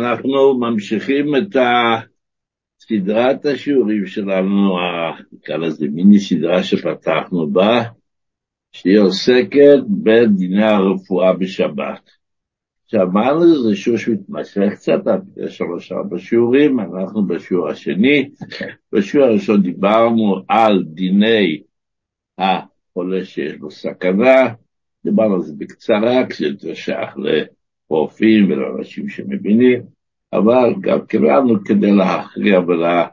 אנחנו ממשיכים את סדרת השיעורים שלנו, נקרא לזה מיני סדרה שפתחנו בה, שהיא עוסקת בדיני הרפואה בשבת. שאמרנו זה שיעור שמתמשך קצת, יש שלוש ארבע שיעורים, אנחנו בשיעור השני. בשיעור הראשון דיברנו על דיני החולה שיש לו סכנה, דיברנו על זה בקצרה, כשזה שייך לרופאים ולאנשים שמבינים, אבל גם קיבלנו כדי להכריע ולה,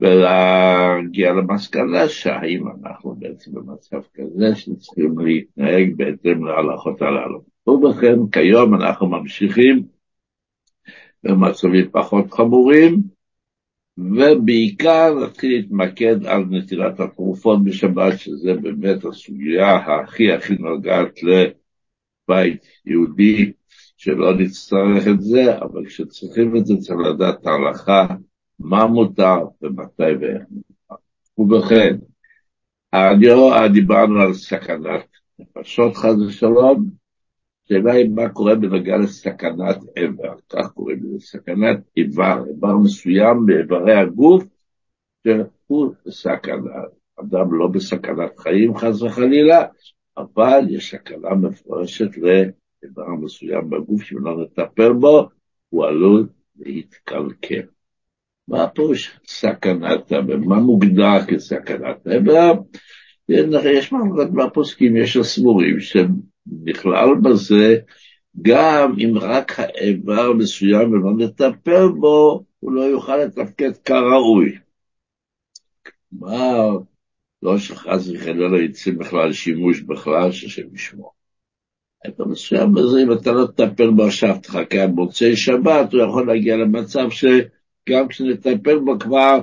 ולהגיע למסקנה שהאם אנחנו בעצם במצב כזה שצריכים להתנהג בהתאם להלכות הללו. ובכן, כיום אנחנו ממשיכים במצבים פחות חמורים, ובעיקר נתחיל להתמקד על נטילת התרופות בשבת, שזה באמת הסוגיה הכי הכי נוגעת לבית יהודי, שלא נצטרך את זה, אבל כשצריכים את זה צריך לדעת את ההלכה, מה מותר ומתי ואיך מותר. ובכן, דיברנו על סכנת נפשות חס ושלום, השאלה היא מה קורה בנוגע לסכנת איבר, כך קוראים לזה, סכנת איבר, איבר מסוים באיברי הגוף, שהוא בסכנה, אדם לא בסכנת חיים חס וחלילה, אבל יש סכנה מפורשת לאיבר מסוים בגוף, שאם לא נטפל בו, הוא עלול להתקלקל. מה פירוש סכנת איבר? מה מוגדר כסכנת איבר? יש מהפוסקים, יש הסבורים שנכלל בזה, גם אם רק האיבר מסוים ולא נטפל בו, הוא לא יוכל לתפקד כראוי. כלומר, לא שחס וחלילה לא יצא בכלל שימוש בכלל, ששם ישמור. איבר מסוים בזה, אם אתה לא תטפל בו עכשיו, תחכה עד מוצאי שבת, הוא יכול להגיע למצב שגם כשנטפל בו כבר,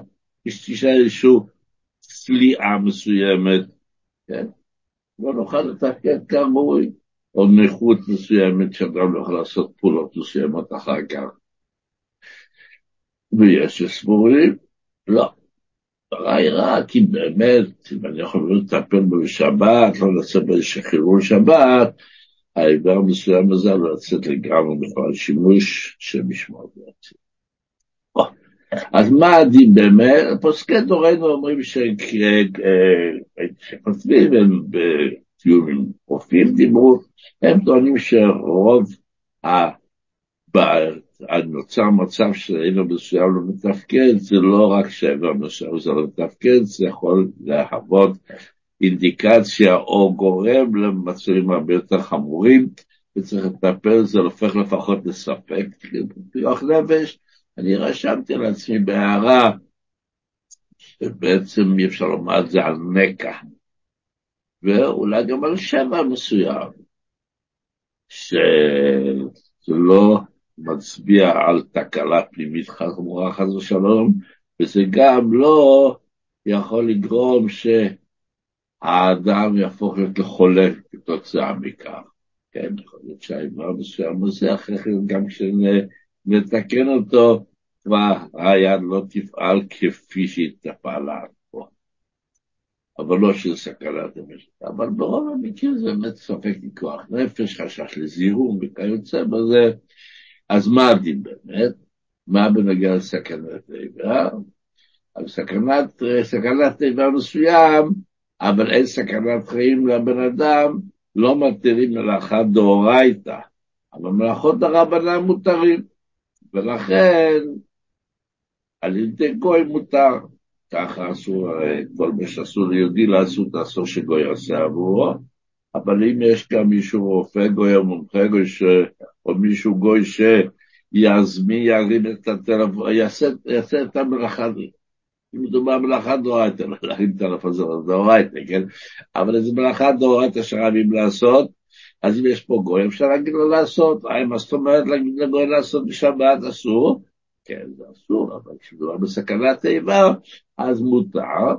יש תשאר איזושהי צליעה מסוימת, כן? לא נוכל לתפקד כראוי, או נכות מסוימת שאדם לא יכול לעשות פעולות מסוימות אחר כך. ויש שסבורים, לא. הרע היא רע, כי באמת, אם אני יכול לטפל בו בשבת, לא לצאת באיזשהו חילול שבת, העבר המסוים הזה לצאת לגמרי בכלל שימוש שמשמעות בעצם. אז מה הדין באמת? פוסקי דורנו אומרים שכותבים, הם בתיאום עם רופאים דיברו, הם טוענים שרוב נוצר מצב שאיבר מסוים לא מתפקד, זה לא רק שאיבר מסוים זה לא מתפקד, זה יכול להוות אינדיקציה או גורם למצבים הרבה יותר חמורים, וצריך לטפל, זה הופך לפחות לספק, פיקוח נפש, אני רשמתי לעצמי בהערה, שבעצם אי אפשר לומר את זה על נקע, ואולי גם על שבע מסוים, שזה לא מצביע על תקלה פנימית חמורה חס ושלום, וזה גם לא יכול לגרום שהאדם יהפוך להיות לחולה כתוצאה מכך. כן, יכול להיות שהאיבר מסוים הזה, אחרי כן גם כשנתקן אותו, כבר היד לא תפעל כפי שהיא תפעלה פה. אבל לא של סכנת נפש. אבל ברוב המקרים זה באמת ספק מכוח נפש, חשש לזיהום וכיוצא בזה. אז מה הדין באמת? מה בנוגע לסכנת איבר? על סכנת, סכנת איבר מסוים, אבל אין סכנת חיים לבן אדם, לא מתירים מלאכת דאורייתא, אבל מלאכות דרבנן מותרים. ולכן על ידי גוי מותר, ככה אסור, כל מה שאסור ליהודי לעשות, אסור שגוי יעשה עבורו, אבל אם יש גם מישהו רופא גוי או מומחה גוי, ש... או מישהו גוי שיזמין, ירים את הטלפון, יעשה, יעשה את המלאכה, אם מדובר במלאכה דאורייתא, לא להרים טלפון זה דאורייתא, כן? אבל איזה מלאכה דאורייתא שרבים לעשות, אז אם יש פה גוי, אפשר להגיד לו לעשות, מה זאת אומרת להגיד לגוי לעשות בשבת אסור? כן, זה אסור, אבל כשמדובר בסכנת איבר, אז מותר.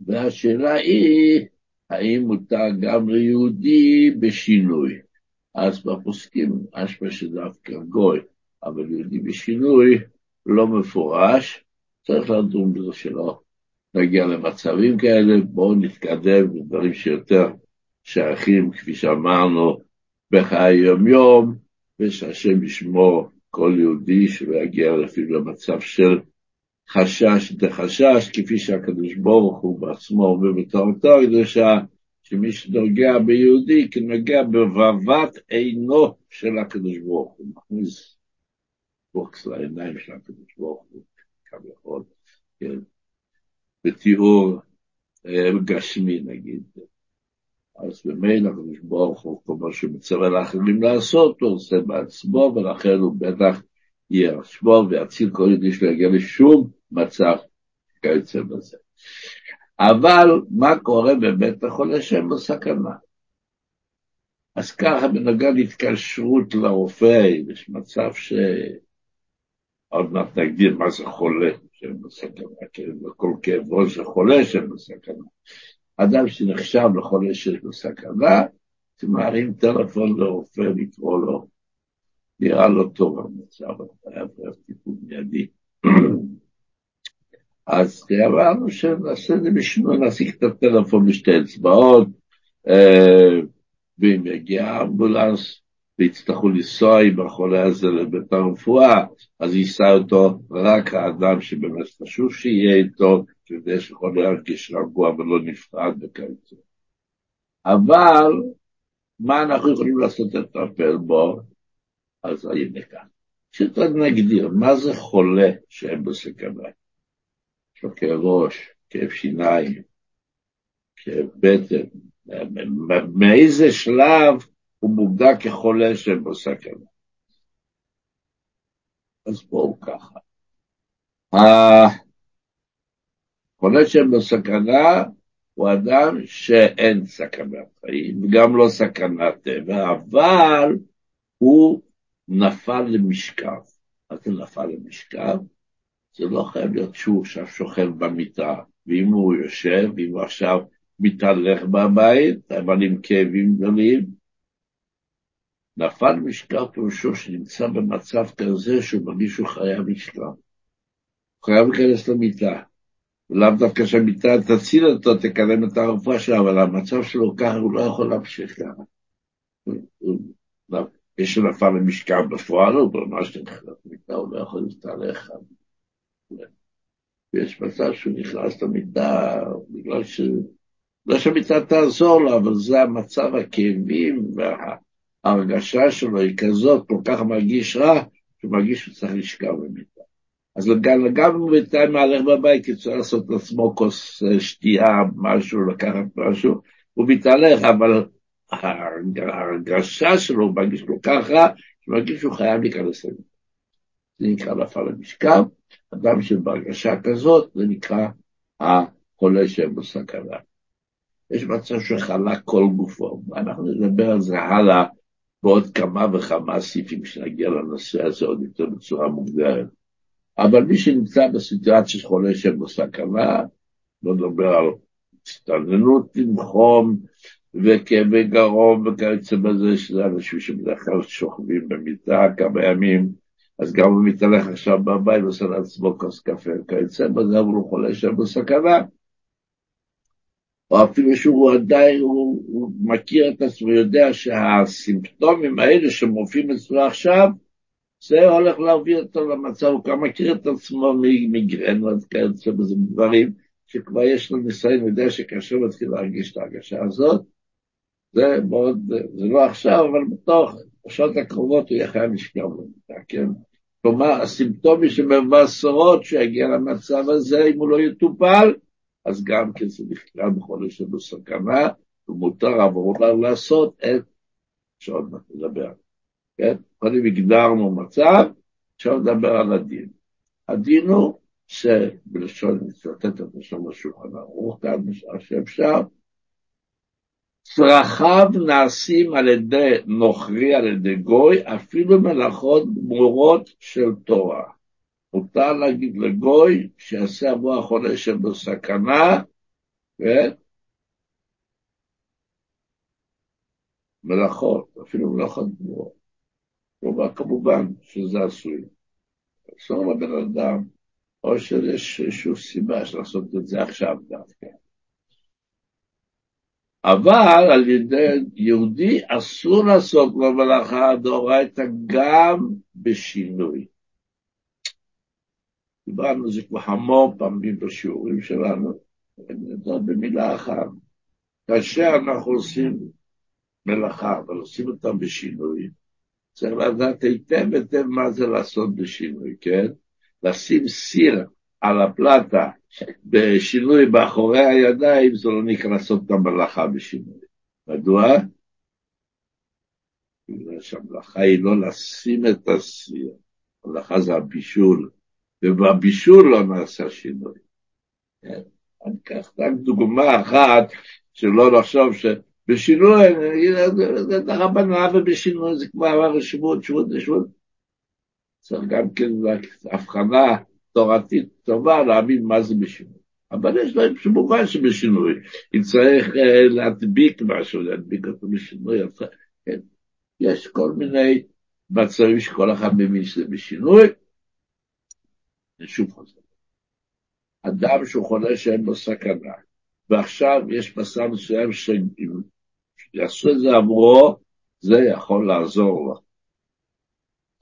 והשאלה היא, האם מותר גם ליהודי בשינוי? אז בפוסקים, אשפה שדווקא גוי, אבל יהודי בשינוי לא מפורש, צריך לדון בזה שלא נגיע למצבים כאלה, בואו נתקדם בדברים שיותר שייכים, כפי שאמרנו, בחיי יום-יום, ושהשם ישמור כל יהודי שלא יגיע אפילו למצב של חשש דחשש, כפי שהקדוש ברוך הוא בעצמו אומר בתורתו, קדושה, שמי שנוגע ביהודי כנוגע בבבת עינו של הקדוש ברוך הוא, מכניס בוקס לעיניים של הקדוש ברוך הוא, כביכול, כן, בתיאור אה, גשמי נגיד. אז במילא הקדוש ברוך הוא, כל מה שמצווה לאחרים לעשות, הוא עושה בעצמו, ולכן הוא בטח ישמור ויציל כל יהודי שלא יגיע לשום מצב כיוצא בזה. אבל מה קורה בבית החולה שהם בסכנה? אז ככה בנוגע להתקשרות לרופא, יש מצב ש... עוד מעט נגדיר מה זה חולה שהם בסכנה, כן, וכל כאב ראש זה חולה שהם בסכנה. אדם שנחשב לחולה שיש לו סכנה, תמרים טלפון לרופא לקרוא לו, נראה לו טוב המצב, חייב טיפול מיידי. אז אמרנו שנעשה את זה בשביל נעסיק את הטלפון בשתי אצבעות, אה, ואם יגיע אמבולנס ויצטרכו לנסוע עם החולה הזה לבית הרפואה, אז ייסע אותו רק האדם שבאמת חשוב שיהיה איתו, כדי שיכול להרגיש רגוע ולא נפרד וכיוצא. אבל מה אנחנו יכולים לעשות לטפל בו? אז הנה כאן. פשוט נגדיר, מה זה חולה שאין בו סכנה? יש לו כאב ראש, כאב שיניים, כאב בטן, מאיזה שלב הוא מוגדר כחולה שאין בו סכנה? אז בואו ככה. חולה שאין בו סכנה הוא אדם שאין סכנת חיים, וגם לא סכנת טבע, אבל הוא נפל למשכב. מה זה נפל למשכב? זה לא חייב להיות שהוא עכשיו שוכב במיטה, ואם הוא יושב, ואם הוא עכשיו מתהלך בבית, אבל עם כאבים גדולים, נפל משכב פירושו שנמצא במצב כזה שהוא מרגיש שהוא חייב. הוא חייב להיכנס למיטה. ולאו דווקא שהמיטה תציל אותו, תקדם את הרפואה שלו, אבל המצב שלו ככה, הוא לא יכול להמשיך ככה. מי שנפל למשכב בפועל, הוא ממש נכנס למיטה, הוא לא יכול להסתלך. ויש מצב שהוא נכנס למיטה בגלל ש... לא שהמיטה תעזור לו, אבל זה המצב הכאבים וההרגשה שלו היא כזאת, כל כך מרגיש רע, שהוא מרגיש שהוא צריך לשכב במיטה. אז גם אם בינתיים מהלך בבית, כי צריך לעשות לעצמו כוס אה, שתייה, משהו, לקחת משהו, הוא מתהלך, אבל ההרגשה שלו, הוא מרגיש כל כך רע, שהוא מרגיש שהוא חייב להיכנס לזה. זה נקרא נפל למשכב, אדם שבהרגשה כזאת, זה נקרא החולה שהם בסכנה. יש מצב שחלה כל גופו, ואנחנו נדבר על זה הלאה בעוד כמה וכמה סעיפים שנגיע לנושא הזה עוד יותר בצורה מוגדרת. אבל מי שנמצא בסיטואציה של חולה שהם בסכנה, לא נדבר על הסתננות עם חום, וכאבי גרום וכיוצא בזה, שזה אנשים שבדרך כלל שוכבים במיטה כמה ימים, אז גם הוא מתהלך עכשיו בבית ועושה לעצמו כוס קפה וכיוצא בזה, אבל הוא חולה שם בסכנה. או אפילו שהוא עדיין, הוא, הוא מכיר את עצמו, יודע שהסימפטומים האלה שמופיעים אצלו עכשיו, זה הולך להביא אותו למצב, הוא כבר מכיר את עצמו ממיגרנות וכיוצא בזה דברים, שכבר יש לו ניסיון, הוא יודע שכאשר הוא מתחיל להרגיש את ההרגשה הזאת, זה מאוד, זה לא עכשיו, אבל בתוך השעות הקרובות הוא יהיה חייב לשכב במיטה, כן? כלומר, הסימפטומים שמבשרות שיגיע למצב הזה, אם הוא לא יטופל, אז גם כן זה נכלל בחודש שלו סכנה, ומותר עבורו לעשות את, שעוד נדבר, כן? קודם הגדרנו מצב, עכשיו נדבר על הדין. הדין הוא שבלשון, את לשון השולחן ערוך כאן, שאפשר, צרכיו נעשים על ידי נוכרי, על ידי גוי, אפילו מלאכות גמורות של תורה. מותר להגיד לגוי שיעשה עבור החולה שבו סכנה, כן? מלאכות, אפילו מלאכות גמורות. כלומר, כמובן שזה עשוי. אסור לבן אדם, או שיש איזושהי סיבה של לעשות את זה עכשיו דווקא. אבל על ידי יהודי אסור לעשות לו מלאכה דאורייתא גם בשינוי. דיברנו על זה כבר המון פעמים בשיעורים שלנו, נדבר במילה אחת. כאשר אנחנו עושים מלאכה, אבל עושים אותה בשינוי, צריך לדעת היטב היטב מה זה לעשות בשינוי, כן? לשים סיר על הפלטה בשינוי באחורי הידיים, זה לא נקרא לעשות את המלאכה בשינוי. מדוע? בגלל שהמלאכה היא לא לשים את הסיר, המלאכה זה הבישול, ובבישול לא נעשה שינוי. כן? אני אקח רק דוגמה אחת, שלא לחשוב שבשינוי, זה הרבנה ובשינוי זה כבר שבות, שבות ושבות. צריך גם כן הבחנה תורתית טובה להבין מה זה בשינוי. אבל יש להם שמובן שבשינוי, אם צריך uh, להדביק משהו, להדביק אותו בשינוי, כן. יש כל מיני מצבים שכל אחד מבין שזה בשינוי. אני שוב חוזר. אדם שהוא חולה שאין בו סכנה, ועכשיו יש מסע מסוים שאם יעשו את זה עבורו, זה יכול לעזור לו.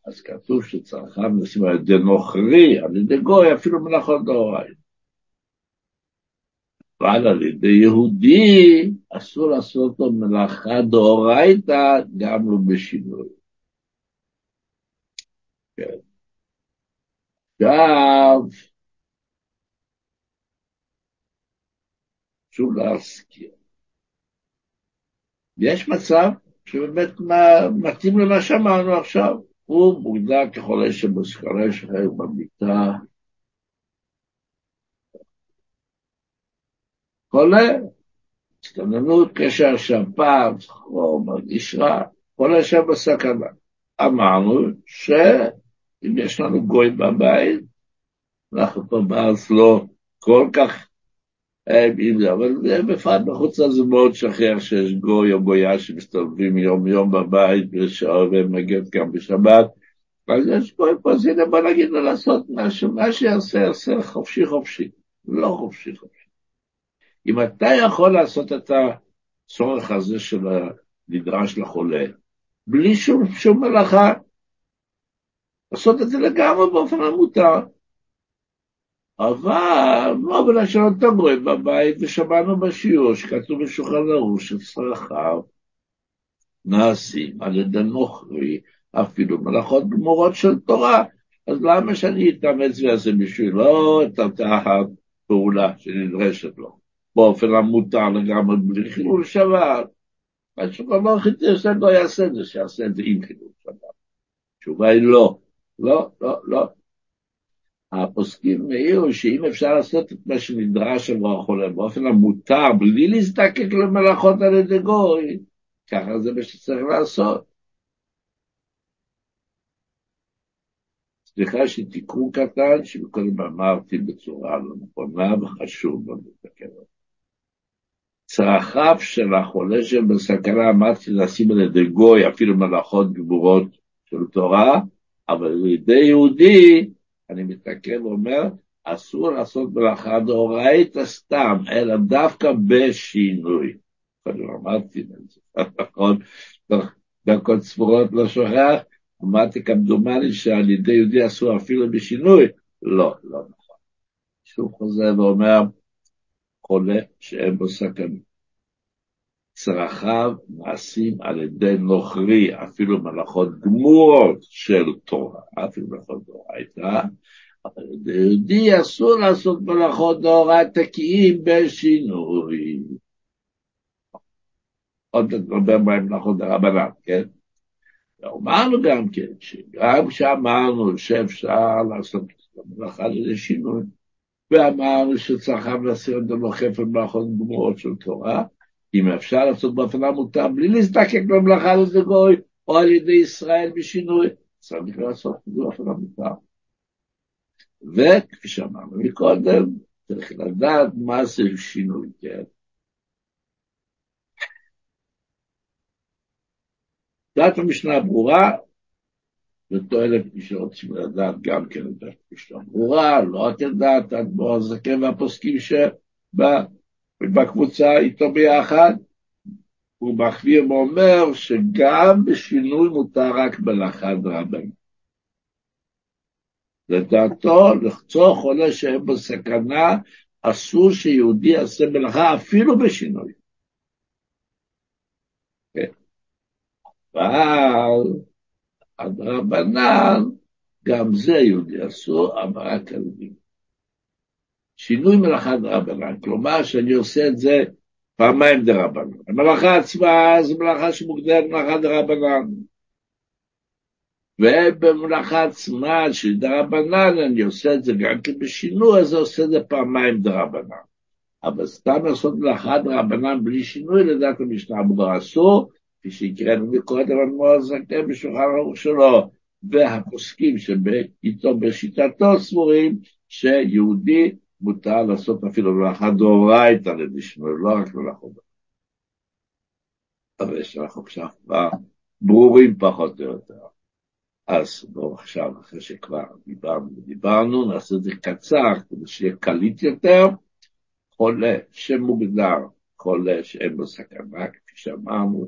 אז כתוב שצרכם נשים על ידי נוכרי, על ידי גוי, אפילו מלאכות דאורייתא. אבל על ידי יהודי אסור לעשות לו מלאכה דאורייתא, גם לא בשינוי. כן. עכשיו, שוב להזכיר. יש מצב שבאמת מתאים למה שאמרנו עכשיו. הוא מוגדר כחולה שמוזכרה שחרר במיטה. חולה, הסתננות, קשר שפעת, או מרגיש רע, חולה שם בסכנה. אמרנו שאם יש לנו גוי בבית, אנחנו פה בארץ לא כל כך עם זה, אבל בפרט בחוץ לארץ מאוד שכיח שיש גוי או גויה שמסתובבים יום יום בבית ומגיעים גם בשבת. אז יש גוי פה, אז הנה בוא נגיד לו לעשות משהו, מה שיעשה, יעשה חופשי חופשי, לא חופשי חופשי. אם אתה יכול לעשות את הצורך הזה של הנדרש לחולה, בלי שום, שום מלאכה, לעשות את זה לגמרי באופן המותר. אבל לא בלשון תמרים בבית, ושמענו בשיעור שכתוב בשולחן ערוך שצרכיו נעשים על ידי נוכרי, אפילו מלאכות גמורות של תורה. אז למה שאני אתאמץ ואעשה בשבילו את אותה הפעולה שנדרשת לו, באופן המותר לגמרי בלי חילול שבת? התשובה לא חידש, לא יעשה את זה, שיעשה את זה עם חילול שבת. התשובה היא לא, לא, לא, לא. הפוסקים העירו שאם אפשר לעשות את מה שנדרש עבור החולה באופן המותר, בלי להזדקק למלאכות על ידי גוי, ככה זה מה שצריך לעשות. סליחה שתיקון קטן, שקודם אמרתי בצורה לא נכונה וחשוב לא לתקן צרכיו של החולה שבסכנה, אמרתי לשים על ידי גוי, אפילו מלאכות גבורות של תורה, אבל על ידי יהודי, אני מתקן ואומר, אסור לעשות מלאכה דאורייתא סתם, אלא דווקא בשינוי. אני אמרתי את זה, נכון? דקות ספורות לא שוכח, אמרתי כמדומני שעל ידי יהודי אסור אפילו בשינוי. לא, לא נכון. שוב חוזר ואומר, חולה שאין בו סכנה. צרכיו נעשים על ידי נוכרי, אפילו מלאכות גמורות של תורה, אפילו מלאכות דאורייתא, אבל ליהודי אסור לעשות מלאכות דאורייתא כי אם בשינוי. עוד נדבר בהם מלאכות דרבנן, כן? ואמרנו גם כן, שגם כשאמרנו שאפשר לעשות מלאכה על ידי שינוי, ואמרנו שצריכם להסיר את המלאכת מלאכות גמורות של תורה, אם אפשר לעשות באופן המותר בלי להזדקק למלאכה על ידי גוי או על ידי ישראל בשינוי, צריך לעשות באופן המותר. וכפי שאמרנו מקודם, צריך לדעת מה זה שינוי, כן? דעת המשנה ברורה, ותועלת מי שרוצים לדעת גם כן את המשנה ברורה, לא רק את דעת האדמו"ר הזקן והפוסקים שבקבוצה איתו ביחד, הוא מחמיר ואומר שגם בשינוי מותר רק מלאכה דרבנן. לדעתו, לחצור חולה שאין בו סכנה, אסור שיהודי יעשה מלאכה אפילו בשינוי. כן. אבל הדרבנן, גם זה יהודי אסור, אבל רק על שינוי מלאכה דרבנן, כלומר שאני עושה את זה פעמיים דרבנן. המלאכה עצמה זו מלאכה שמוגדרת מלאכה דרבנן. ובמלאכה עצמה של דרבנן אני עושה את זה גם כן בשינוי, אז אני עושה את זה פעמיים דרבנן. אבל סתם לעשות מלאכה דרבנן בלי שינוי, לדעת המשנה אמורה אסור, כפי שהקראנו מקודם אדמו"ר הזקן בשולחן ערוך שלו, והפוסקים שאיתו בשיטתו סבורים שיהודי מותר לעשות אפילו מלאכה דאורייתא לדשמעו, לא רק מלאכות. אבל יש לך עכשיו כבר ברורים פחות או יותר. אז בואו עכשיו, אחרי שכבר דיברנו ודיברנו, נעשה את זה קצר, כדי שיהיה קליט יותר. חולה שמוגדר חולה שאין בו סכנה, כפי שאמרנו,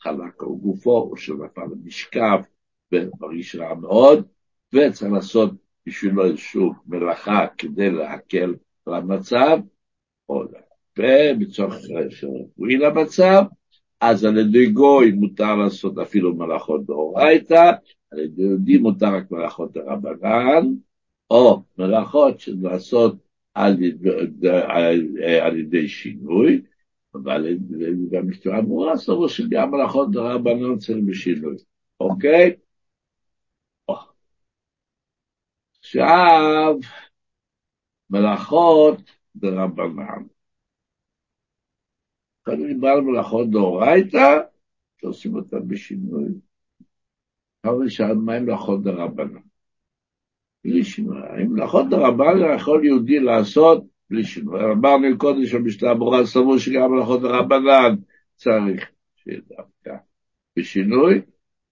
חלק על גופו, או שנפל למשכב, ומרגיש רע מאוד, וצריך לעשות בשבילו איזושהי מלאכה כדי להקל על המצב, ובצורך רפואי למצב, אז על ידי גוי מותר לעשות אפילו מלאכות דאורייתא, על ידי יהודי מותר רק מלאכות דרבנן, או מלאכות לעשות על ידי, על, ידי שינוי, אבל במשטרה אמורה סברו שגם מלאכות דרבנן צריך בשינוי, אוקיי? עכשיו, מלאכות דרבנן. קודם דיברנו מלאכות דאורייתא, שעושים אותן בשינוי. עכשיו נשאל מה עם מלאכות דרבנן? בלי שינוי. האם מלאכות דרבנן יכול יהודי לעשות בלי שינוי? אמרנו קודם שבשלב ברורה סבור שגם מלאכות דרבנן צריך שיהיה דווקא בשינוי.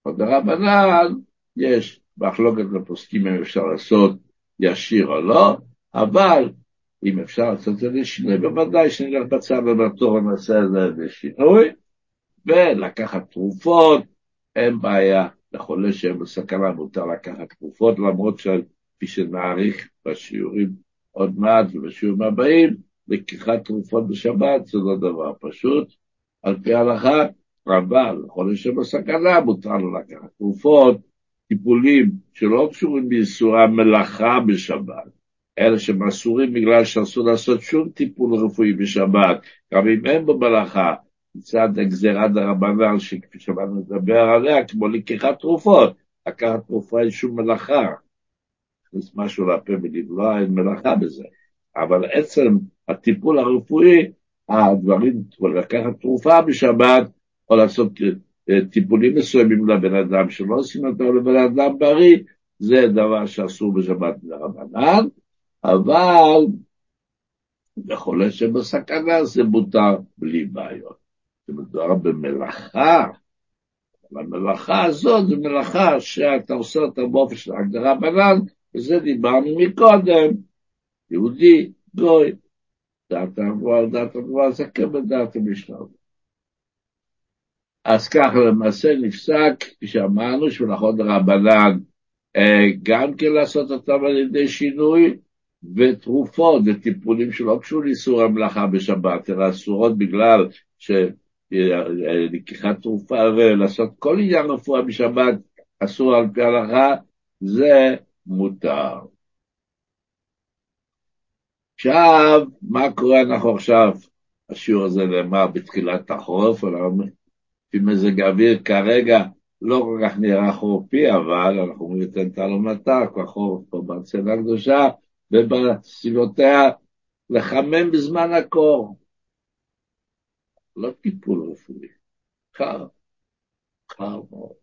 מלאכות דרבנן יש מחלוקת לפוסקים אם אפשר לעשות ישיר או לא, אבל אם אפשר לעשות את זה לשינוי, בוודאי שנלך בצד ובתור ונעשה את זה לשינוי, ולקחת תרופות, אין בעיה, לחולה שהם בסכנה מותר לקחת תרופות, למרות שכפי שנעריך בשיעורים עוד מעט ובשיעורים הבאים, לקיחת תרופות בשבת זה לא דבר פשוט, על פי ההלכה, אבל לחולה שבסכנה מותר לו לקחת תרופות, טיפולים שלא קשורים באיסורי המלאכה בשבת, אלא שהם אסורים בגלל שאסור לעשות שום טיפול רפואי בשבת, גם אם אין בו מלאכה, מצד הגזירה דרבנן, שכפי שבאנו לדבר עליה, כמו לקיחת תרופות, לקחת תרופה אין שום מלאכה, להכניס משהו לפה ולבלוע, אין מלאכה בזה, אבל עצם הטיפול הרפואי, הדברים, לקחת תרופה בשבת, או לעשות טיפולים מסוימים לבן אדם שלא עושים אותו לבן אדם בריא, זה דבר שאסור בשבת לרבנן, אבל לחולה שבסכנה זה מותר בלי בעיות. זה מדובר במלאכה, המלאכה הזאת זו מלאכה שאתה עושה אותה באופן של הגדרה בנן, וזה דיברנו מקודם, יהודי, גוי, דעת הנבואה, דעת הנבואה, זה כבדעת המשנה. אז ככה למעשה נפסק, שאמרנו, שמלאכות רבנן גם כן לעשות אותם על ידי שינוי, ותרופות וטיפולים שלא קשורים לאיסור המלאכה בשבת, אלא אסורות בגלל שלקיחת תרופה ולעשות כל עניין רפואה בשבת אסור על פי ההלכה, זה מותר. עכשיו, מה קורה אנחנו עכשיו? השיעור הזה נאמר בתחילת החורף, לפי מזג האוויר כרגע לא כל כך נראה חורפי, אבל אנחנו אומרים ניתן תעלומתה, כבר חורף פה בארצנה הקדושה, ובסביבותיה לחמם בזמן הקור. לא טיפול רפואי, קר, קר מאוד,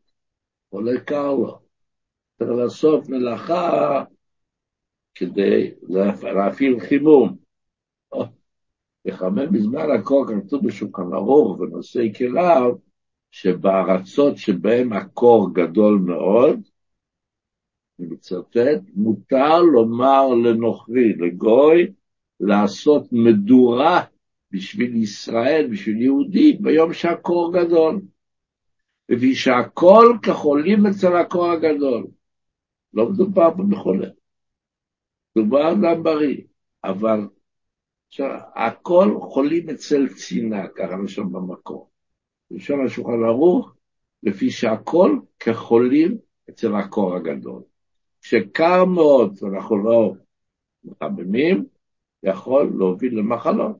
חולה קר לו. צריך לעשות מלאכה כדי להפעיל חימום. לחמם בזמן הקור כתוב בשולחן ערוך ונושאי כליו, שבארצות שבהן הקור גדול מאוד, אני מצטט, מותר לומר לנוכרי, לגוי, לעשות מדורה בשביל ישראל, בשביל יהודי, ביום שהקור גדול. לפי שהכל כחולים אצל הקור הגדול. לא מדובר במחולה, מדובר אדם בריא, אבל הכל חולים אצל צנעה, ככה לשון במקור. לשון השולחן ערוך, לפי שהכל כחולים אצל הקור הגדול. כשקר מאוד אנחנו לא מחממים, יכול להוביל למחלות.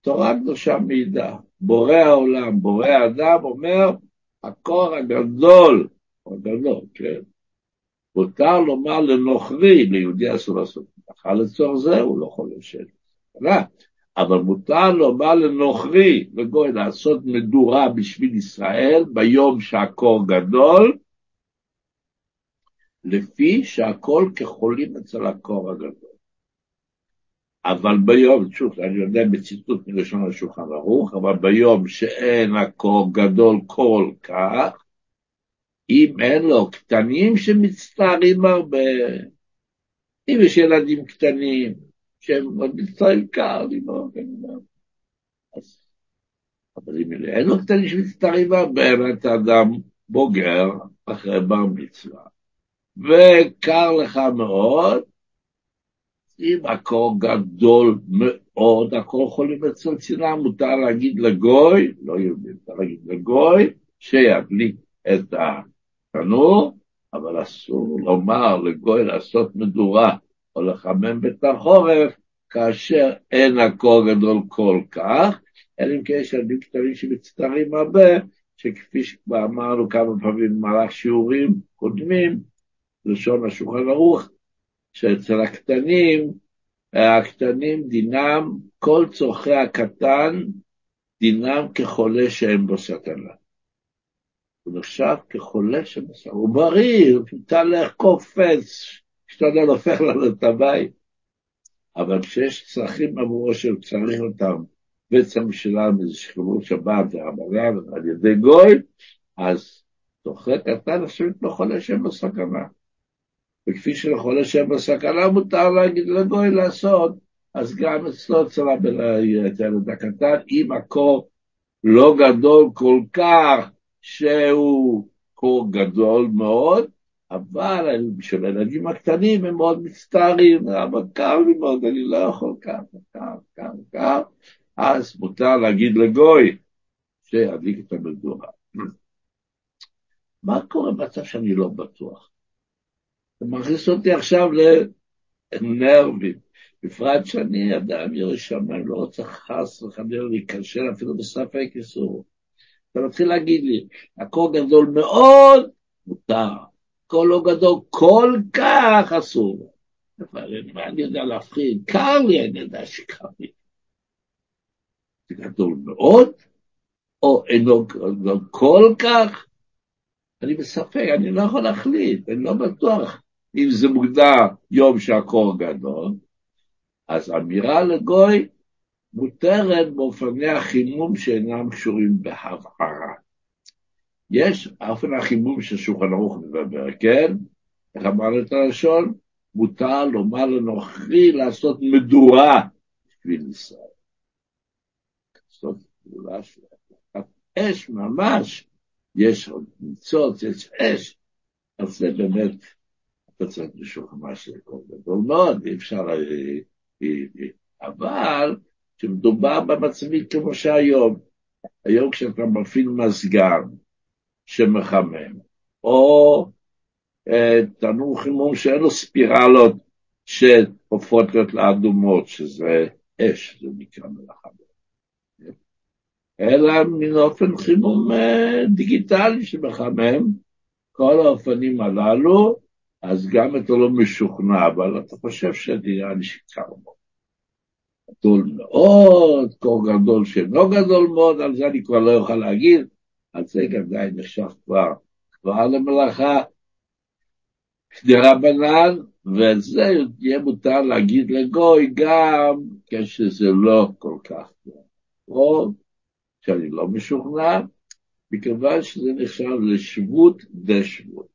תורה קדושה מעידה, בורא העולם, בורא האדם, אומר, הקור הגדול, הגדול, כן? מותר לומר לנוכרי, ליהודי אסור לעשות מלאכה לצורך זה, הוא לא חולה של אבל מותר לומר לנוכרי, לגוי, לעשות מדורה בשביל ישראל ביום שהקור גדול, לפי שהכל כחולים אצל הקור הגדול. אבל ביום, שוב, אני יודע בציטוט מלשון השולחן ערוך, אבל ביום שאין הקור גדול כל כך, אם אין לו קטנים שמצטערים הרבה, אם יש ילדים קטנים שהם עוד מצטערים קר, יודע, אז, אבל אם אין לו קטנים שמצטערים הרבה, אתה אדם בוגר אחרי בר מצווה, וקר לך מאוד, אם הקור גדול מאוד, הקור חולים אצל צנעה, מותר להגיד לגוי, לא יהודי, מותר להגיד לגוי, שידליק את התנור, אבל אסור לומר לגוי לעשות מדורה או לחמם בית החורף, כאשר אין הקור גדול כל כך, אלא אם כן יש ילדים קטנים שמצטערים הרבה, שכפי שכבר אמרנו כמה פעמים במהלך שיעורים קודמים, לשון השולחן ערוך, שאצל הקטנים, הקטנים דינם, כל צורכי הקטן, דינם כחולה שאין בו סכנה. הוא נחשב כחולה סכנה. הוא בריא, הוא מתהלך קופץ, משתדל הופך לנו את הבית. אבל כשיש צרכים עבורו שהוא צריך אותם, בעצם שלנו איזה שחרור שבת ורבנן על ידי גוי, אז צורכי קטן נחשבים כמו חולה שאין בו סכנה. וכפי שלכל השם בסכנה מותר להגיד לגוי לעשות, אז גם אצלו צרה את הילד הקטן, אם הקור לא גדול כל כך, שהוא קור גדול מאוד, אבל בשביל הילדים הקטנים הם מאוד מצטערים, אבל קר לי מאוד, אני לא יכול קר, קר, קר, קר, אז מותר להגיד לגוי שידליק את המדורה. מה קורה במצב שאני לא בטוח? זה מכניס אותי עכשיו לנרבים, בפרט שאני אדם ירא שמיים, לא רוצה חס וחלילה להיכשל אפילו בספק איסור. אתה מתחיל להגיד לי, הקור גדול מאוד, מותר, הקור לא גדול כל כך אסור. מה אני יודע להפחיד? קר לי, אני יודע שקר לי. זה גדול מאוד, או אינו גדול כל כך? אני בספק, אני לא יכול להחליט, אני לא בטוח. אם זה מוגדר יום שהקור גדול, אז אמירה לגוי מותרת באופני החימום שאינם קשורים בהבערה. יש אופן החימום ששולחן ערוך מדבר, כן? איך אמר את הלשון? מותר לומר לנוכרי לעשות מדורה בשביל ישראל. לעשות מדורה של אש ממש, יש עוד ניצוץ, יש אש, אז זה באמת אתה צריך משוכנע שהכל גדול מאוד, אי אפשר... אבל כשמדובר במצבים כמו שהיום, היום כשאתה מפעיל מזגן שמחמם, או אה, תנור חימום שאין לו ספירלות שהופכות להיות לאדומות, שזה אש, זה נקרא מלאכה. אלא מן אופן חימום אה, דיגיטלי שמחמם, כל האופנים הללו, אז גם אתה לא משוכנע, אבל אתה חושב שנראה לי שקר מאוד. גדול מאוד, קור גדול שאינו גדול מאוד, על זה אני כבר לא אוכל להגיד, גם די נחשב כבר, כבר למלאכה כדרבנן, ואת זה יהיה מותר להגיד לגוי גם כשזה לא כל כך טוב, שאני לא משוכנע, מכיוון שזה נחשב לשבות דשבות.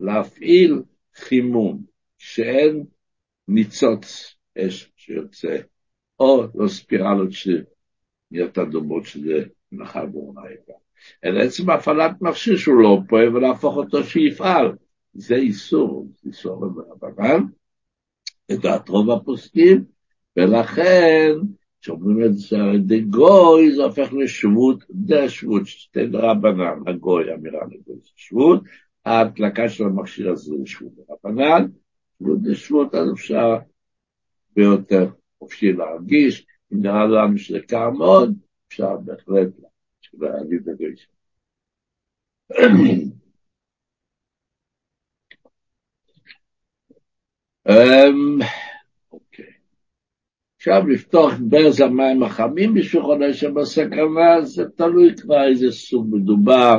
להפעיל חימום, שאין ניצוץ אש שיוצא או לא ספירלות שנהיות אדומות שזה מלאכה יפה. אלא עצם הפעלת מכשיר שהוא לא פועל ולהפוך אותו שיפעל. זה איסור, איסור ברבנן, לדעת רוב הפוסקים, ולכן, כשאומרים את זה על ידי גוי, זה הופך לשבות, זה השבות, שתי דרבנן, הגוי, אמירה לגוי זה שבות, ההדלקה של המכשיר הזה זה שבות דרבנן, שבות זה שבות, אז אפשר ביותר חופשי להרגיש, אם נראה לנו שזה קר מאוד, אפשר בהחלט להגיד את זה. אוקיי. עכשיו לפתוח ברז המים החמים בשביל חודש בסכנה, זה תלוי כבר איזה סוג מדובר.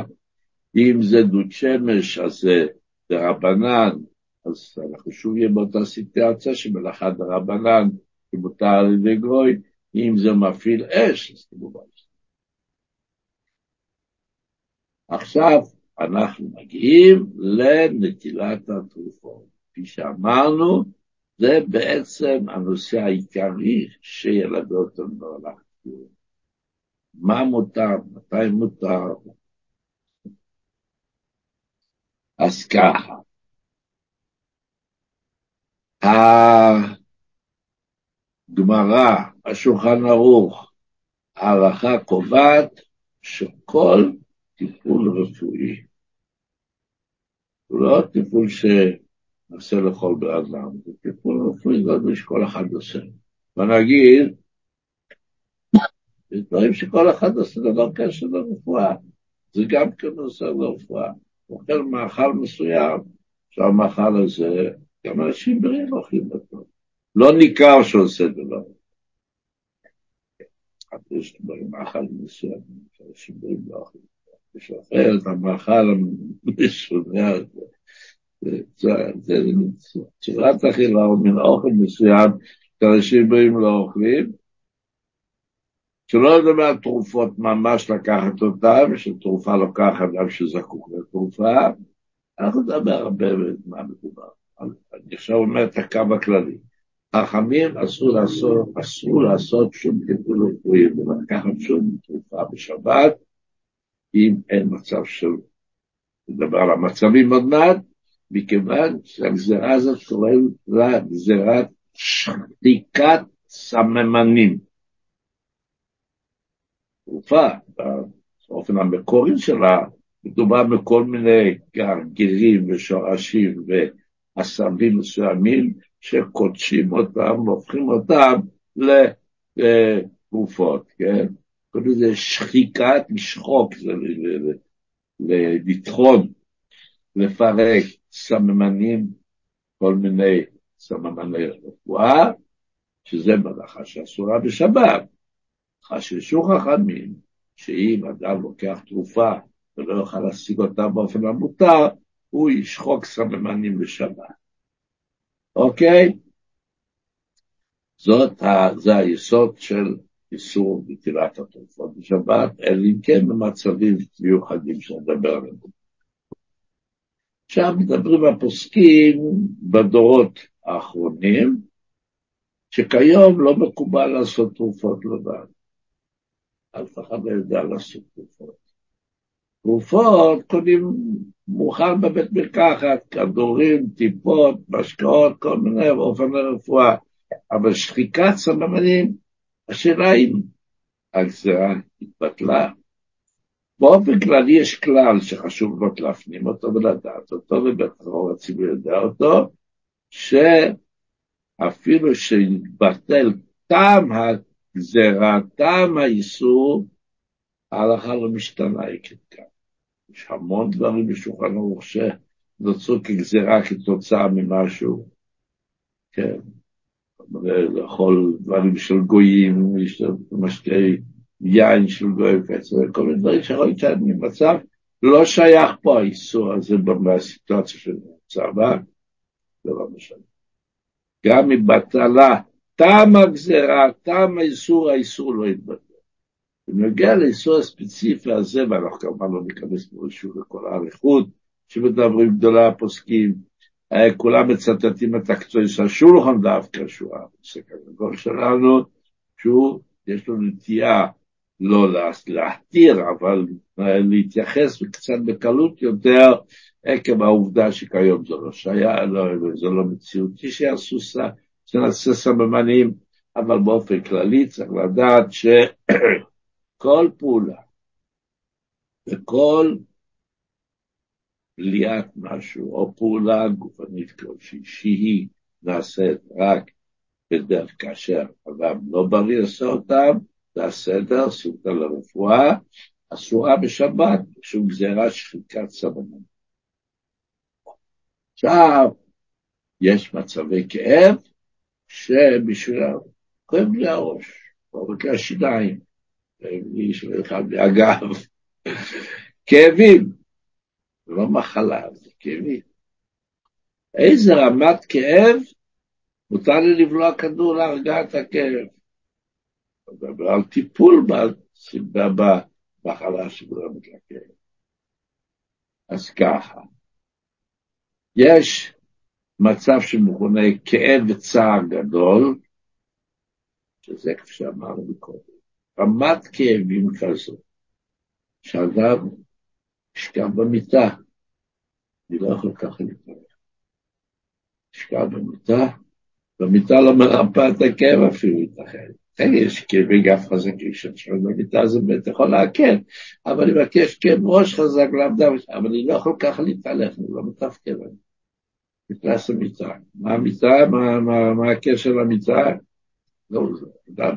אם זה דוד שמש, אז זה דרבנן, אז אנחנו שוב נהיה באותה סיטואציה שמלאכה דרבנן, שמותר על ידי גוי, אם זה מפעיל אש, אז כמובן. עכשיו אנחנו מגיעים לנטילת התרופות. כפי שאמרנו, זה בעצם הנושא העיקרי שילווה אותנו בעולם. מה מותר, מתי מותר. אז ככה, הגמרא, השולחן ערוך, ההלכה קובעת שכל טיפול רפואי הוא לא טיפול שנעשה לכל באדם, זה טיפול רפואי גדול שכל אחד עושה. ונגיד, זה דברים שכל אחד עושה דבר קשר לרפואה, זה גם כן עושה לרפואה. אוכל מאכל מסוים, שהמאכל הזה, גם אנשים בריאים אוכלים אותו. לא ניכר שעושה דבר. יש דברים מאכל מסוים, שאנשים בריאים לא אוכלים. אוכל את המאכל המשונה הזה. זה צורת אכילה או מן אוכל מסוים שאנשים בריאים לא אוכלים. שלא לדבר על תרופות ממש לקחת אותן, שתרופה לוקחת גם שזקוק לתרופה, אנחנו נדבר הרבה מה מדובר. אני עכשיו אומר את הקו הכללי. חכמים אסור לעשות, אסור לעשות שום טיפול רפואי ולקחת שום תרופה בשבת, אם אין מצב של, נדבר על המצבים עוד מעט, מכיוון שהגזרה הזאת קוראים לה גזירת שתיקת סממנים. תרופה, באופן המקורי שלה, מדובר בכל מיני גרגירים ושורשים ועשבים מסוימים שקודשים אותם והופכים אותם לתרופות, כן? קוראים לזה שחיקת, לשחוק, לטחון, לפרק סממנים, כל מיני סממני רפואה, שזה מלאכה שאסורה בשבת. חששו חכמים שאם אדם לוקח תרופה ולא יוכל להשיג אותה באופן המותר, הוא ישחוק סממנים בשבת. אוקיי? זאת, זה היסוד של איסור נטילת התרופות בשבת, אלא אם כן במצבים מיוחדים שנדבר עליהם. עכשיו מדברים הפוסקים בדורות האחרונים, שכיום לא מקובל לעשות תרופות לבד. אף אחד לא יודע לעשות תרופות. תרופות קונים מאוחר בבית מרקחת, כדורים, טיפות, משקאות, כל מיני באופן הרפואה. אבל שחיקת סממנים, השאלה אם הגזרה התבטלה. באופן כללי יש כלל שחשוב מאוד להפנים אותו ולדעת אותו, ובטרור הציבור יודע אותו, שאפילו שהתבטל טעם הגזרה, טעם האיסור, ההלכה לא משתנה ככאן. יש המון דברים בשולחן ערוך שנוצרו כגזרה כתוצאה ממשהו, כן, לאכול דברים של גויים, משקי יין של גויים, כל מיני דברים שאני במצב, לא שייך פה האיסור הזה בסיטואציה של הצבא, זה לא משנה. גם אם בטלה, טעם הגזרה, טעם האיסור, האיסור לא יתבטל. בנוגע לאיסור הספציפי הזה, ואנחנו כמובן לא ניכנס פה שוב לכל האריכות, שמדברים גדולי הפוסקים, כולם מצטטים את הקצועי של השולחן דווקא, שהוא הפוסק הגדול שלנו, שהוא, יש לו נטייה לא להתיר, אבל להתייחס קצת בקלות יותר, עקב העובדה שכיום זה לא שהיה, לא, זה לא מציאותי שיעשו שנעשה סממנים, אבל באופן כללי צריך לדעת שכל פעולה וכל בליעת משהו, או פעולה גופנית כלשהי, שהיא נעשית רק בדרך כאשר אדם לא בריא לעשות אותם, זה הסדר, סוטה לרפואה, אסורה בשבת, שום גזירה שחיקת סבונים. עכשיו, יש מצבי כאב שבשבילם כואב לי הראש, לי השיניים, כואב לי אחד כאבים, לא מחלה, זה כאבים. איזה רמת כאב מותר לי לבלוע כדור להרגעת הכאב. מדבר על טיפול במחלה שגורמת לכאב. אז ככה, יש מצב שמכונה כאב וצער גדול, שזה כפי שאמרנו קודם, רמת כאבים כזו, שאדם ישכב במיטה, אני לא יכול ככה להתפרח. ישכב במיטה, במיטה לא מרפא את הכאב אפילו ייתכן. כן, יש כאבי גב חזקים שם, במיטה זה באמת יכול להקל, אבל אני מבקש כאב ראש חזק לאו אבל אני לא יכול ככה להתהלך, אני לא מתפקד. נכנס למיטה. מה המיטה? מה, מה, מה הקשר למיטה? לא,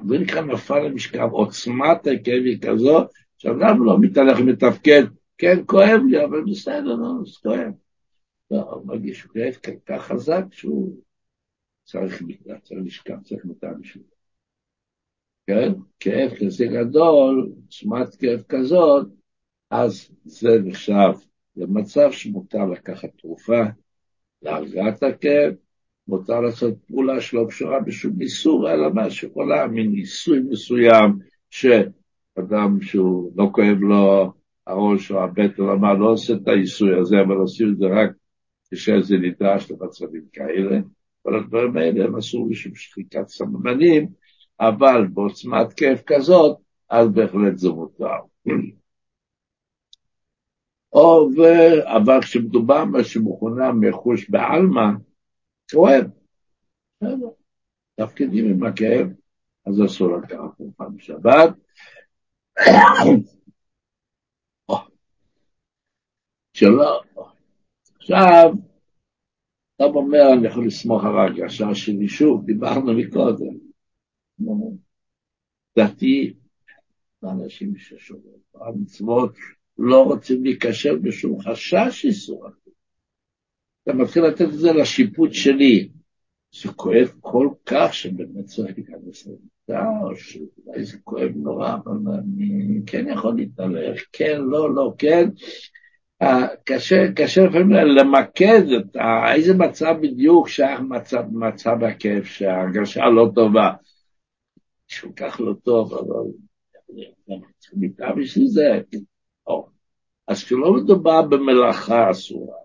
נקרא נפל למשכב, עוצמת הכאב היא כזו, שאדם לא מתהלך ומתפקד, כן, כואב לי, אבל בסדר, לא, זה כואב. לא, הוא מרגיש שהוא כאב כל כך חזק שהוא צריך מיטה, צריך לשכב, צריך מיטה בשביל כן? כאב כזה גדול, עוצמת כאב כזאת, אז זה נחשב למצב שמותר לקחת תרופה להרגעת הכאב, מותר לעשות פעולה שלא קשורה בשום איסור, אלא מה שיכולה, מין ניסוי מסוים, שאדם שהוא לא כואב לו הראש או הבטן, אמר, לא עושה את העיסוי הזה, אבל עושים את זה רק כשזה נדרש למצבים כאלה. כל הדברים האלה הם עשו בשביל שחיקת סממנים, אבל בעוצמת כאב כזאת, אז בהחלט זה מותר. או, ו... אבל כשמדובר מה שמכונה מחוש בעלמא, כואב. תפקידים עם הכאב, אז אסור לקחת תרופה בשבת. שלא. עכשיו, אתה אומר, אני יכול לסמוך על ההרגשה שלי, שוב, דיברנו מקודם. דתי, אנשים ששומעים המצוות לא רוצים להיכשל בשום חשש איסור. אתה מתחיל לתת את זה לשיפוט שלי. זה כואב כל כך שבאמת צריך להיכנס למיטה, או שאולי זה כואב נורא, אבל אני כן יכול להתהלך, כן, לא, לא, כן. קשה, קשה לפעמים למקד את איזה מצב בדיוק שייך מצב, מצב הכאב, שההרגשה לא טובה. כל כך לא טוב, אבל מיטה בשביל זה. אז כשלא מדובר במלאכה אסורה,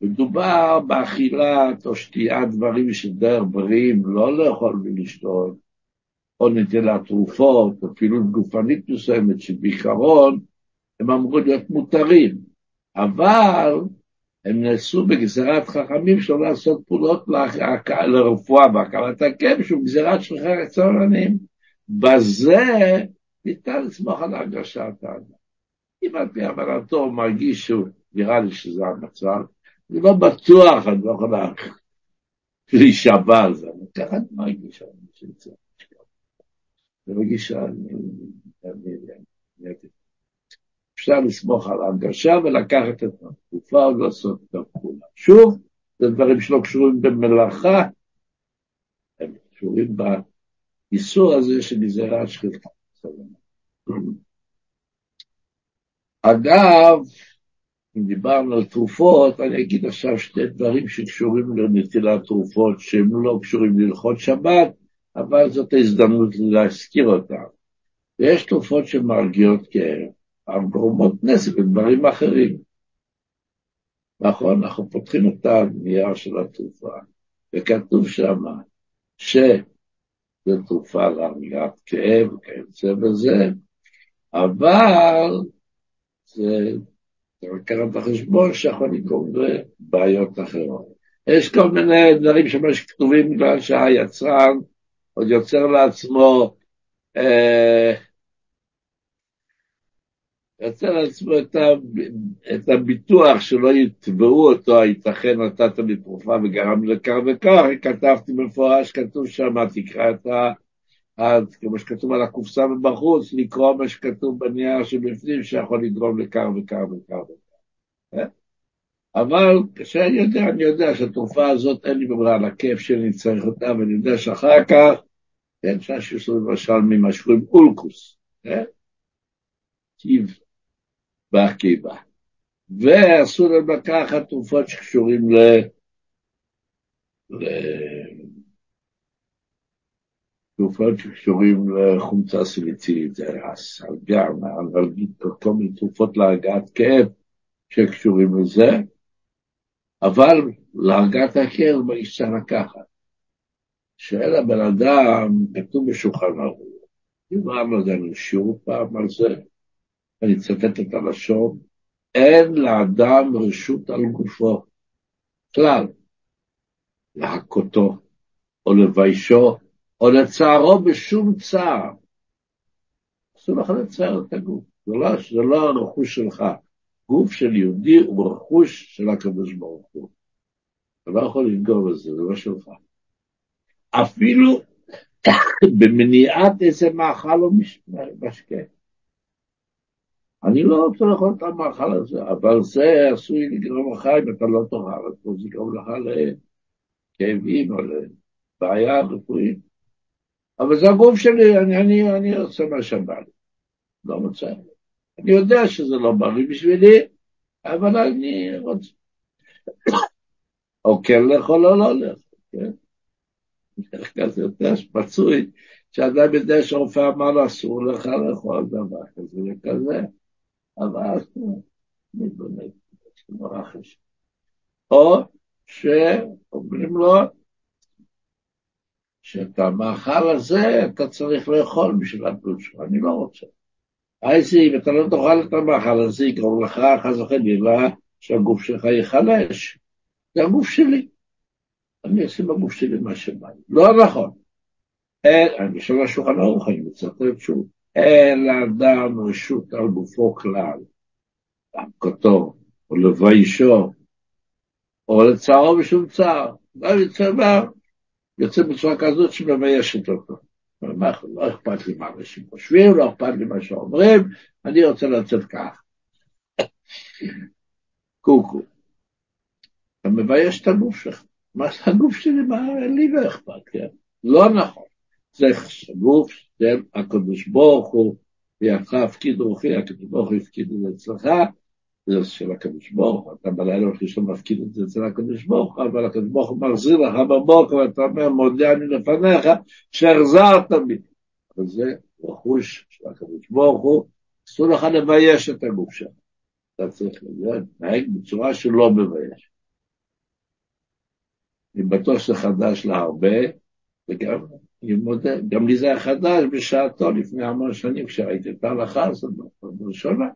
מדובר באכילת או שתיית דברים שדרך בריאים, לא לאכול ולשתות, או נטילת תרופות, או פעילות גופנית מסוימת, שבעיקרון הם אמורים להיות מותרים, אבל הם נעשו בגזירת חכמים שלא לעשות פעולות לרפואה והקלת הכאב, שהוא גזירת שליחי הצהרנים. בזה ניתן לסמוך על הרגשת האדם. אם על פי הבנתו הוא מרגיש שהוא, נראה לי שזה המצב, אני לא בטוח, אני לא יכול להישבע על זה, אבל ככה אני מרגיש, אני מרגיש שאני... אפשר לסמוך על ההרגשה ולקחת את התקופה ולעשות את הפעולה. שוב, זה דברים שלא קשורים במלאכה, הם קשורים באיסור הזה של שכיחה. אגב, אם דיברנו על תרופות, אני אגיד עכשיו שתי דברים שקשורים לנטילת תרופות, שהם לא קשורים להלכות שבת, אבל זאת ההזדמנות להזכיר אותם. ויש תרופות שמרגיעות כאב, גורמות נזק ודברים אחרים. נכון, אנחנו פותחים את הנייר של התרופה, וכתוב שם ש... זה תרופה להרגעת כאב, כיוצא בזה, אבל זה לקחת בחשבון שיכול לגרום לבעיות אחרות. יש כל מיני דברים שמש כתובים בגלל שהיצרן עוד יוצר לעצמו אה, יוצר לעצמו את, ה, את הביטוח שלא יתבעו אותו, ייתכן נתת לי תרופה וגרם לכך וכך, כתבתי במפורש, כתוב שם, תקרא את ה... כמו שכתוב על הקופסה מבחוץ, לקרוא מה שכתוב בנייר שבפנים, שיכול לגרום לכך וכך וכך וכך. אה? אבל כשאני יודע, אני יודע שהתרופה הזאת אין לי בברירה על הכיף שאני צריך אותה, ואני יודע שאחר כך, כן, שיש למשל ממה שקוראים אולקוס, כן? טיב בקיבה. ואסור להם לקחת תרופות שקשורים ל... ל... תרופות שקשורים לחומצה סיליצילית, זה הסלגר, כל מיני תרופות להרגעת כאב שקשורים לזה, אבל להרגעת הכאב מה אישה לקחת. שואל הבן אדם, כתוב בשולחן ערוך, דיברנו על זה, שיעור פעם על זה, אני אצטט את הלשון, אין לאדם רשות על גופו, כלל, להכותו, או לביישו, או לצערו בשום צער. אסור לך לצייר את הגוף, זה לא, זה לא הרכוש שלך. גוף של יהודי הוא רכוש של הקדוש ברוך הוא. אתה לא יכול לנגור בזה, זה לא שלך. אפילו במניעת איזה מאכל או משקה. אני לא רוצה לאכול את המאכל הזה, אבל זה עשוי לגרום לך אם אתה לא תאכל, אז זה יגרום לך לכאבים או לבעיה רפואית. אבל זה הגוף שלי, אני, אני, אני עושה מה שבא לי. לא רוצה. אני יודע שזה לא בריא בשבילי, אבל אני רוצה. או כן לאכול או לא לאכול, כן? איך כזה, אתה מצוי, שאדם יודע שהרופא אמר לו, אסור לך לאכול דבר כזה וכזה, אבל מתבונן, נורא חשוב. או שאומרים לו, שאת המאכל הזה אתה צריך לאכול בשביל הבריאות שלך, אני לא רוצה. אז אם אתה לא תאכל את המאכל הזה, יגרום לך חס וחלילה שהגוף שלך ייחלש. זה הגוף שלי. אני אעשה בגוף שלי מה שבא לי. לא נכון. אני בשביל השולחן ערוך, אני מצטט שוב. אין לאדם רשות על גופו כלל, להכותו, או לביישו, או לצערו בשום צער. דוד צבא יוצא בצורה כזאת שמביישת אותו. לא אכפת לי מה אנשים חושבים, לא אכפת לי מה שאומרים, אני רוצה לצאת כך. קוקו. אתה מבייש את הגוף שלך. מה זה הגוף שלי? מה, לי לא אכפת, כן? לא נכון. זה גוף של הקדוש ברוך הוא, בידך הפקיד רוחי, הקדוש ברוך הוא הפקיד את זה אצלך, זה של הקדוש ברוך הוא, אתה בלילה הולך לישון מפקיד את זה אצל הקדוש ברוך הוא, אבל הקדוש ברוך הוא מחזיר לך בבוקר, ואתה אומר, מודה אני לפניך, שהחזרת בי. אבל זה רכוש של הקדוש ברוך הוא, אסור לך לבייש את הגוף שלך. אתה צריך להתנהג בצורה שלא מבייש. אני בטוח שזה חדש להרבה, וגם, אני מודה, גם לי זה היה חדש בשעתו, לפני המון שנים, כשראיתי את ההלכה הזאת, בראשונה.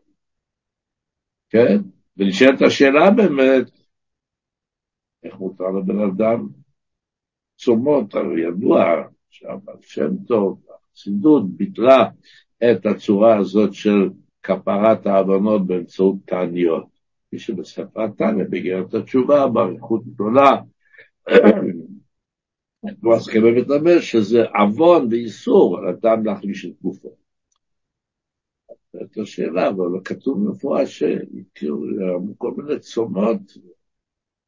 כן? ונשאלת השאלה באמת, איך מותר לבן אדם צומות, הרי ידוע שהבעל שם טוב, החסידות ביטלה את הצורה הזאת של כפרת ההבנות באמצעות תעניות. כפי שבספר תניא, בגרת התשובה, באריכות גדולה, הסכמי בית שזה עוון ואיסור על אדם להחליש את גופו. את השאלה, אבל כתוב מפורש שהיו כל מיני צומות,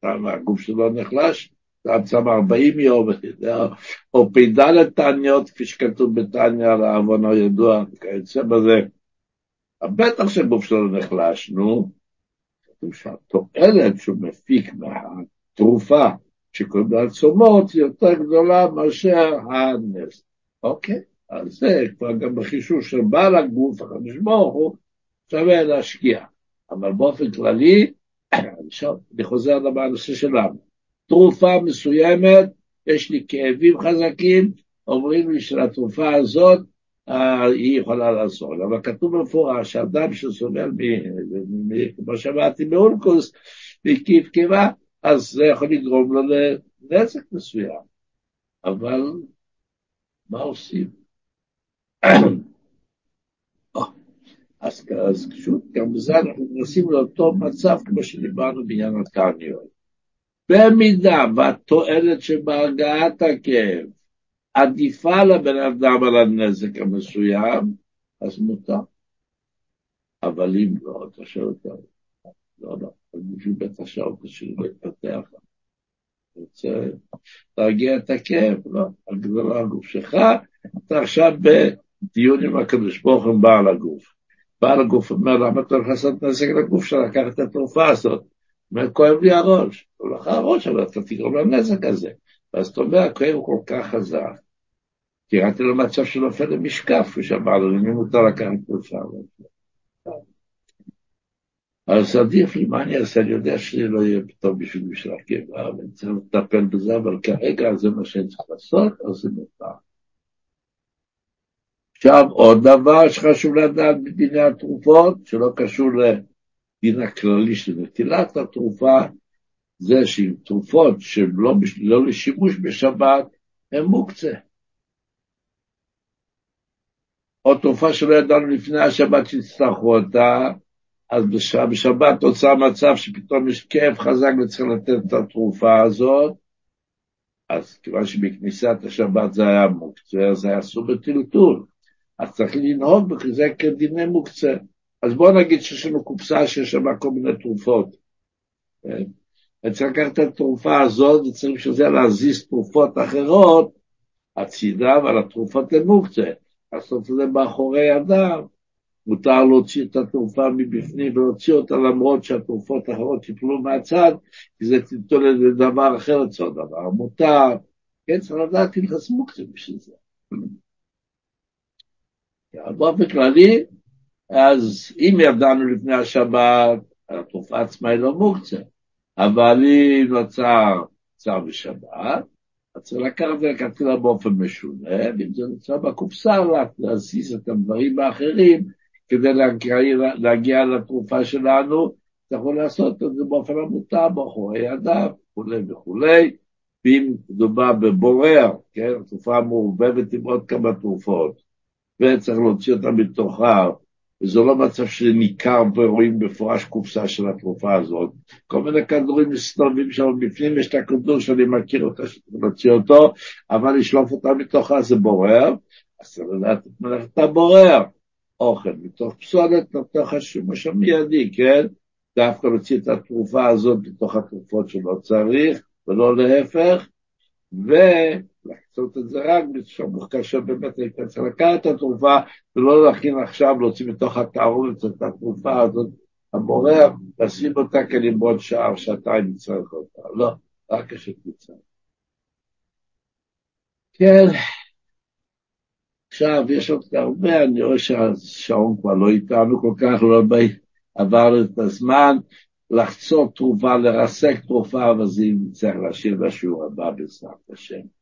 הגוף שלו נחלש, עד שם 40 יום, או פ"ד תעניות, כפי שכתוב בתניא על העוון הידוע, כיוצא בזה. בטח שהגוף שלו נחלש, נו. כתוב שהתועלת שהוא מפיק מהתרופה שקוראים לה צומות, היא יותר גדולה מאשר הנס. אוקיי? אז זה כבר גם בחישוב של בעל הגוף, הקדוש ברוך הוא, שווה להשקיע. אבל באופן כללי, אני חוזר לנושא שלנו. תרופה מסוימת, יש לי כאבים חזקים, אומרים לי שלתרופה הזאת אה, היא יכולה לעזור. אבל כתוב במפורש שאדם שסובל, כמו שאמרתי, מאולקוס, מקיף קיבה, אז זה יכול לגרום לו לנזק מסוים. אבל מה עושים? אז, אז פשוט גם בזה אנחנו נכנסים לאותו מצב כמו שדיברנו בעניין הקרניות. במידה והתועלת שבהרגעת הכאב עדיפה לבן אדם על הנזק המסוים, אז מותר. אבל אם לא, אתה שואל אותה, לא, לא, בשביל בית השעות בשביל להתפתח. רוצה להרגיע את הכאב, לא, לא הגוף שלך, אתה עכשיו בדיון עם הקדוש ברוך הוא בעל הגוף. בעל הגוף אומר, למה אתה הולך לעשות נזק לגוף שלך, לקחת את התרופה הזאת? אומר, כואב לי הראש. הוא לך הראש, אבל אתה תגרום לנזק הזה. ואז אתה אומר, הכאב הוא כל כך חזק. כי ראיתי לו מצב שנופל למשקף, הוא שאמר לו, למי מותר לקחת תרופה? אז עדיף לי, מה אני אעשה? אני יודע שזה לא יהיה טוב בשביל בשביל הקבע, ואני צריך לטפל בזה, אבל כרגע זה מה שאני צריך לעשות, אז זה מותר. עכשיו, עוד דבר שחשוב לדעת בדיני התרופות, שלא קשור לדין הכללי של נטילת התרופה, זה שעם תרופות שהן לא, לא לשימוש בשבת, הן מוקצה. או תרופה שלא ידענו לפני השבת שיצטרכו אותה, אז בשבת נוצר מצב שפתאום יש כאב חזק וצריך לתת את התרופה הזאת, אז כיוון שבכניסת השבת זה היה מוקצה, אז היה אסור בטלטול. אז צריך לנהוג בזה כדיני מוקצה. אז בואו נגיד שיש לנו קופסה שיש שם כל מיני תרופות. אני כן? צריך לקחת את התרופה הזאת, וצריך בשביל זה להזיז תרופות אחרות הצידה, אבל התרופות הן מוקצה. לעשות את זה מאחורי אדם. מותר להוציא את התרופה מבפנים ולהוציא אותה למרות שהתרופות האחרות יפלו מהצד, כי זה תיתול לדבר אחר לצורך דבר. מותר, כן, צריך לדעת אם חסמו קצת בשביל זה. באופן כללי, אז אם ידענו לפני השבת, התרופה עצמה היא לא מוקצה, אבל אם נוצר צר בשבת, אז צריך לקחת ולקטלה באופן משונה, ואם זה נוצר בקופסה, להזיז את הדברים האחרים כדי להגיע, להגיע לתרופה שלנו, אתה יכול לעשות את זה באופן המותר, מאחורי אדם, וכולי וכולי. ואם מדובר בבורר, כן, התרופה מעורבבת עם עוד כמה תרופות, וצריך להוציא אותה מתוכה, וזה לא מצב שניכר ורואים במפורש קופסה של התרופה הזאת. כל מיני כדורים מסתובבים שם בפנים, יש את הכדור שאני מכיר אותה, שצריך להוציא אותו, אבל לשלוף אותה מתוכה זה בורר, אז צריך לדעת את מלאכת הבורר. אוכל, מתוך פסולת, מתוך השימוש המיידי, כן? דווקא להוציא את התרופה הזאת מתוך התרופות שלא צריך, ולא להפך, ולעשות את זה רק כאשר באמת צריך לקחת את התרופה, ולא להכין עכשיו, להוציא מתוך התערובת את התרופה הזאת, המורה, לשים אותה כלימוד שעה או שעתיים נצטרך אותה. לא, רק כשתצטרך. כן. עכשיו, יש עוד הרבה, אני רואה שהשעון כבר לא איתנו כל כך, לא עבר את הזמן, לחצות תרופה, לרסק תרופה, אבל זה צריך להשאיר בשיעור הבא בעזרת השם.